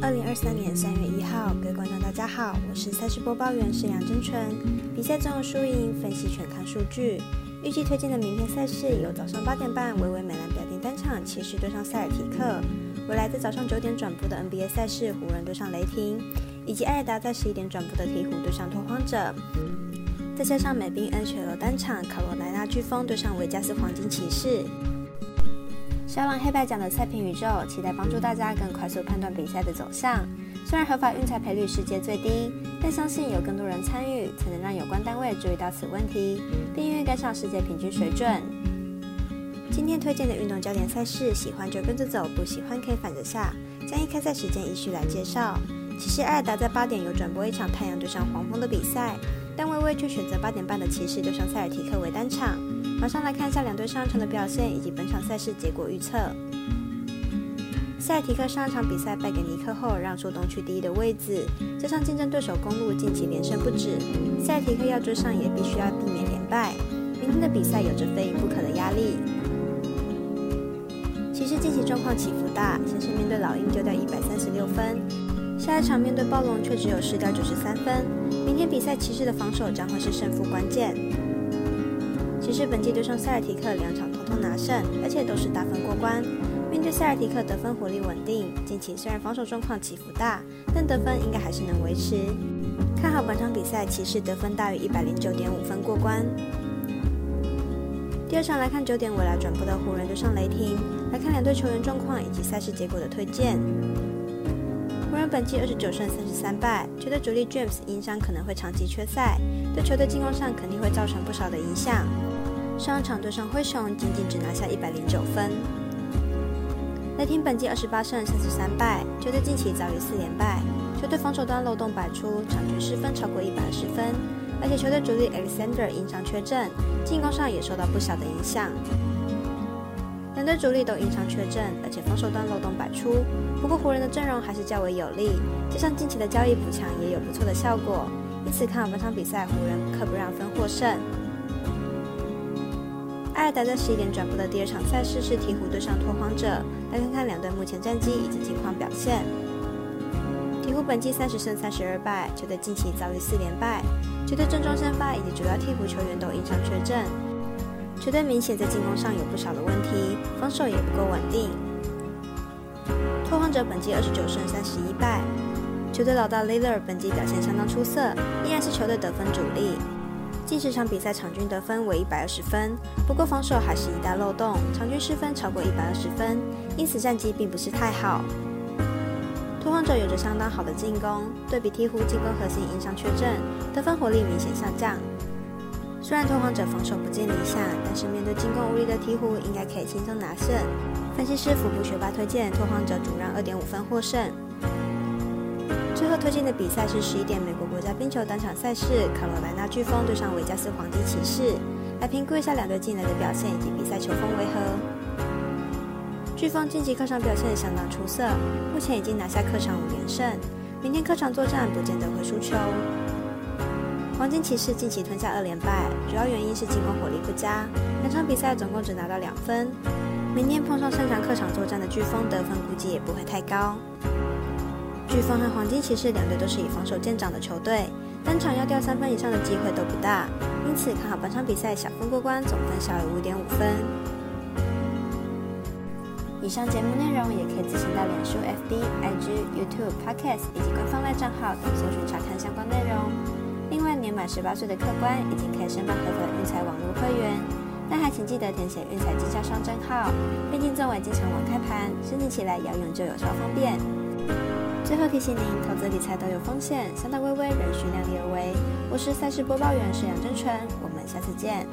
二零二三年三月一号，各位观众大家好，我是赛事播报员沈阳真纯。比赛总有输赢，分析全看数据。预计推荐的明天赛事有早上八点半，维维美兰表定单场骑士对上塞尔提克；未来在早上九点转播的 NBA 赛事，湖人对上雷霆，以及艾达在十一点转播的鹈鹕对上拓荒者。再加上美兵 NHL 单场，卡罗莱纳飓风对上维加斯黄金骑士。肖朗黑白奖的赛评宇宙，期待帮助大家更快速判断比赛的走向。虽然合法运彩赔率世界最低，但相信有更多人参与，才能让有关单位注意到此问题，并愿意跟上世界平均水准。今天推荐的运动焦点赛事，喜欢就跟着走，不喜欢可以反着下。将一开赛时间依序来介绍。其实艾尔达在八点有转播一场太阳对上黄蜂的比赛，但微微却选择八点半的骑士对上塞尔提克为单场。马上来看一下两队上场的表现以及本场赛事结果预测。塞尔提克上一场比赛败给尼克后，让出东区第一的位置，加上竞争对手公路近期连胜不止，塞尔提克要追上也必须要避免连败。明天的比赛有着非赢不可的压力。骑士近期状况起伏大，先是面对老鹰丢掉一百三十六分，下一场面对暴龙却只有失掉九十三分。明天比赛骑士的防守将会是胜负关键。骑士本季对上塞尔提克两场通通拿胜，而且都是大分过关。面对塞尔提克得分火力稳定，近期虽然防守状况起伏大，但得分应该还是能维持。看好本场比赛骑士得分大于一百零九点五分过关。第二场来看九点未来转播的湖人对上雷霆，来看两队球员状况以及赛事结果的推荐。湖人本季二十九胜三十三败，球队主力 James 因伤可能会长期缺赛，对球队进攻上肯定会造成不少的影响。上场对上灰熊，仅仅只拿下一百零九分。雷霆本季二十八胜三十三败，球队近期遭遇四连败，球队防守端漏洞百出，场均失分超过一百二十分，而且球队主力 Alexander 因伤缺阵，进攻上也受到不小的影响。两队主力都因伤缺阵，而且防守端漏洞百出。不过湖人的阵容还是较为有利，加上近期的交易补强也有不错的效果，因此看好本场比赛湖人可不让分获胜。艾尔达在十一点转播的第二场赛事是鹈鹕对上拓荒者，来看看两队目前战绩以及近况表现。鹈鹕本季三十胜三十二败，球队近期遭遇四连败，球队正中先发以及主要替补球员都因伤缺阵，球队明显在进攻上有不少的问题，防守也不够稳定。拓荒者本季二十九胜三十一败，球队老大 l i l e r 本季表现相当出色，依然是球队得分主力。近十场比赛场均得分为一百二十分，不过防守还是一大漏洞，场均失分超过一百二十分，因此战绩并不是太好。拓荒者有着相当好的进攻，对比鹈鹕进攻核心因伤缺阵，得分火力明显下降。虽然拓荒者防守不尽理想，但是面对进攻无力的鹈鹕，应该可以轻松拿胜。分析师福布学霸推荐拓荒者主让二点五分获胜。最后推荐的比赛是十一点美国国家冰球单场赛事，卡罗莱纳飓风对上维加斯黄金骑士，来评估一下两队近来的表现以及比赛球风为何。飓风近期客场表现相当出色，目前已经拿下客场五连胜，明天客场作战不见得会输球。黄金骑士近期吞下二连败，主要原因是进攻火力不佳，两场比赛总共只拿到两分。明天碰上擅长客场作战的飓风，得分估计也不会太高。飓风和黄金骑士两队都是以防守见长的球队，单场要掉三分以上的机会都不大，因此看好本场比赛小分过关，总分小于五点五分。以上节目内容也可以自行到脸书、FB、IG、YouTube、Podcast 以及官方外账号等搜寻查看相关内容。另外，年满十八岁的客官已经可以申办合法的运彩网络会员，但还请记得填写运彩经销商证号，毕竟作为经常网开盘，申请起来要用就有超方便。最后提醒您，投资理财都有风险，三大微微，仍需量力而为。我是赛事播报员沈阳真纯，我们下次见。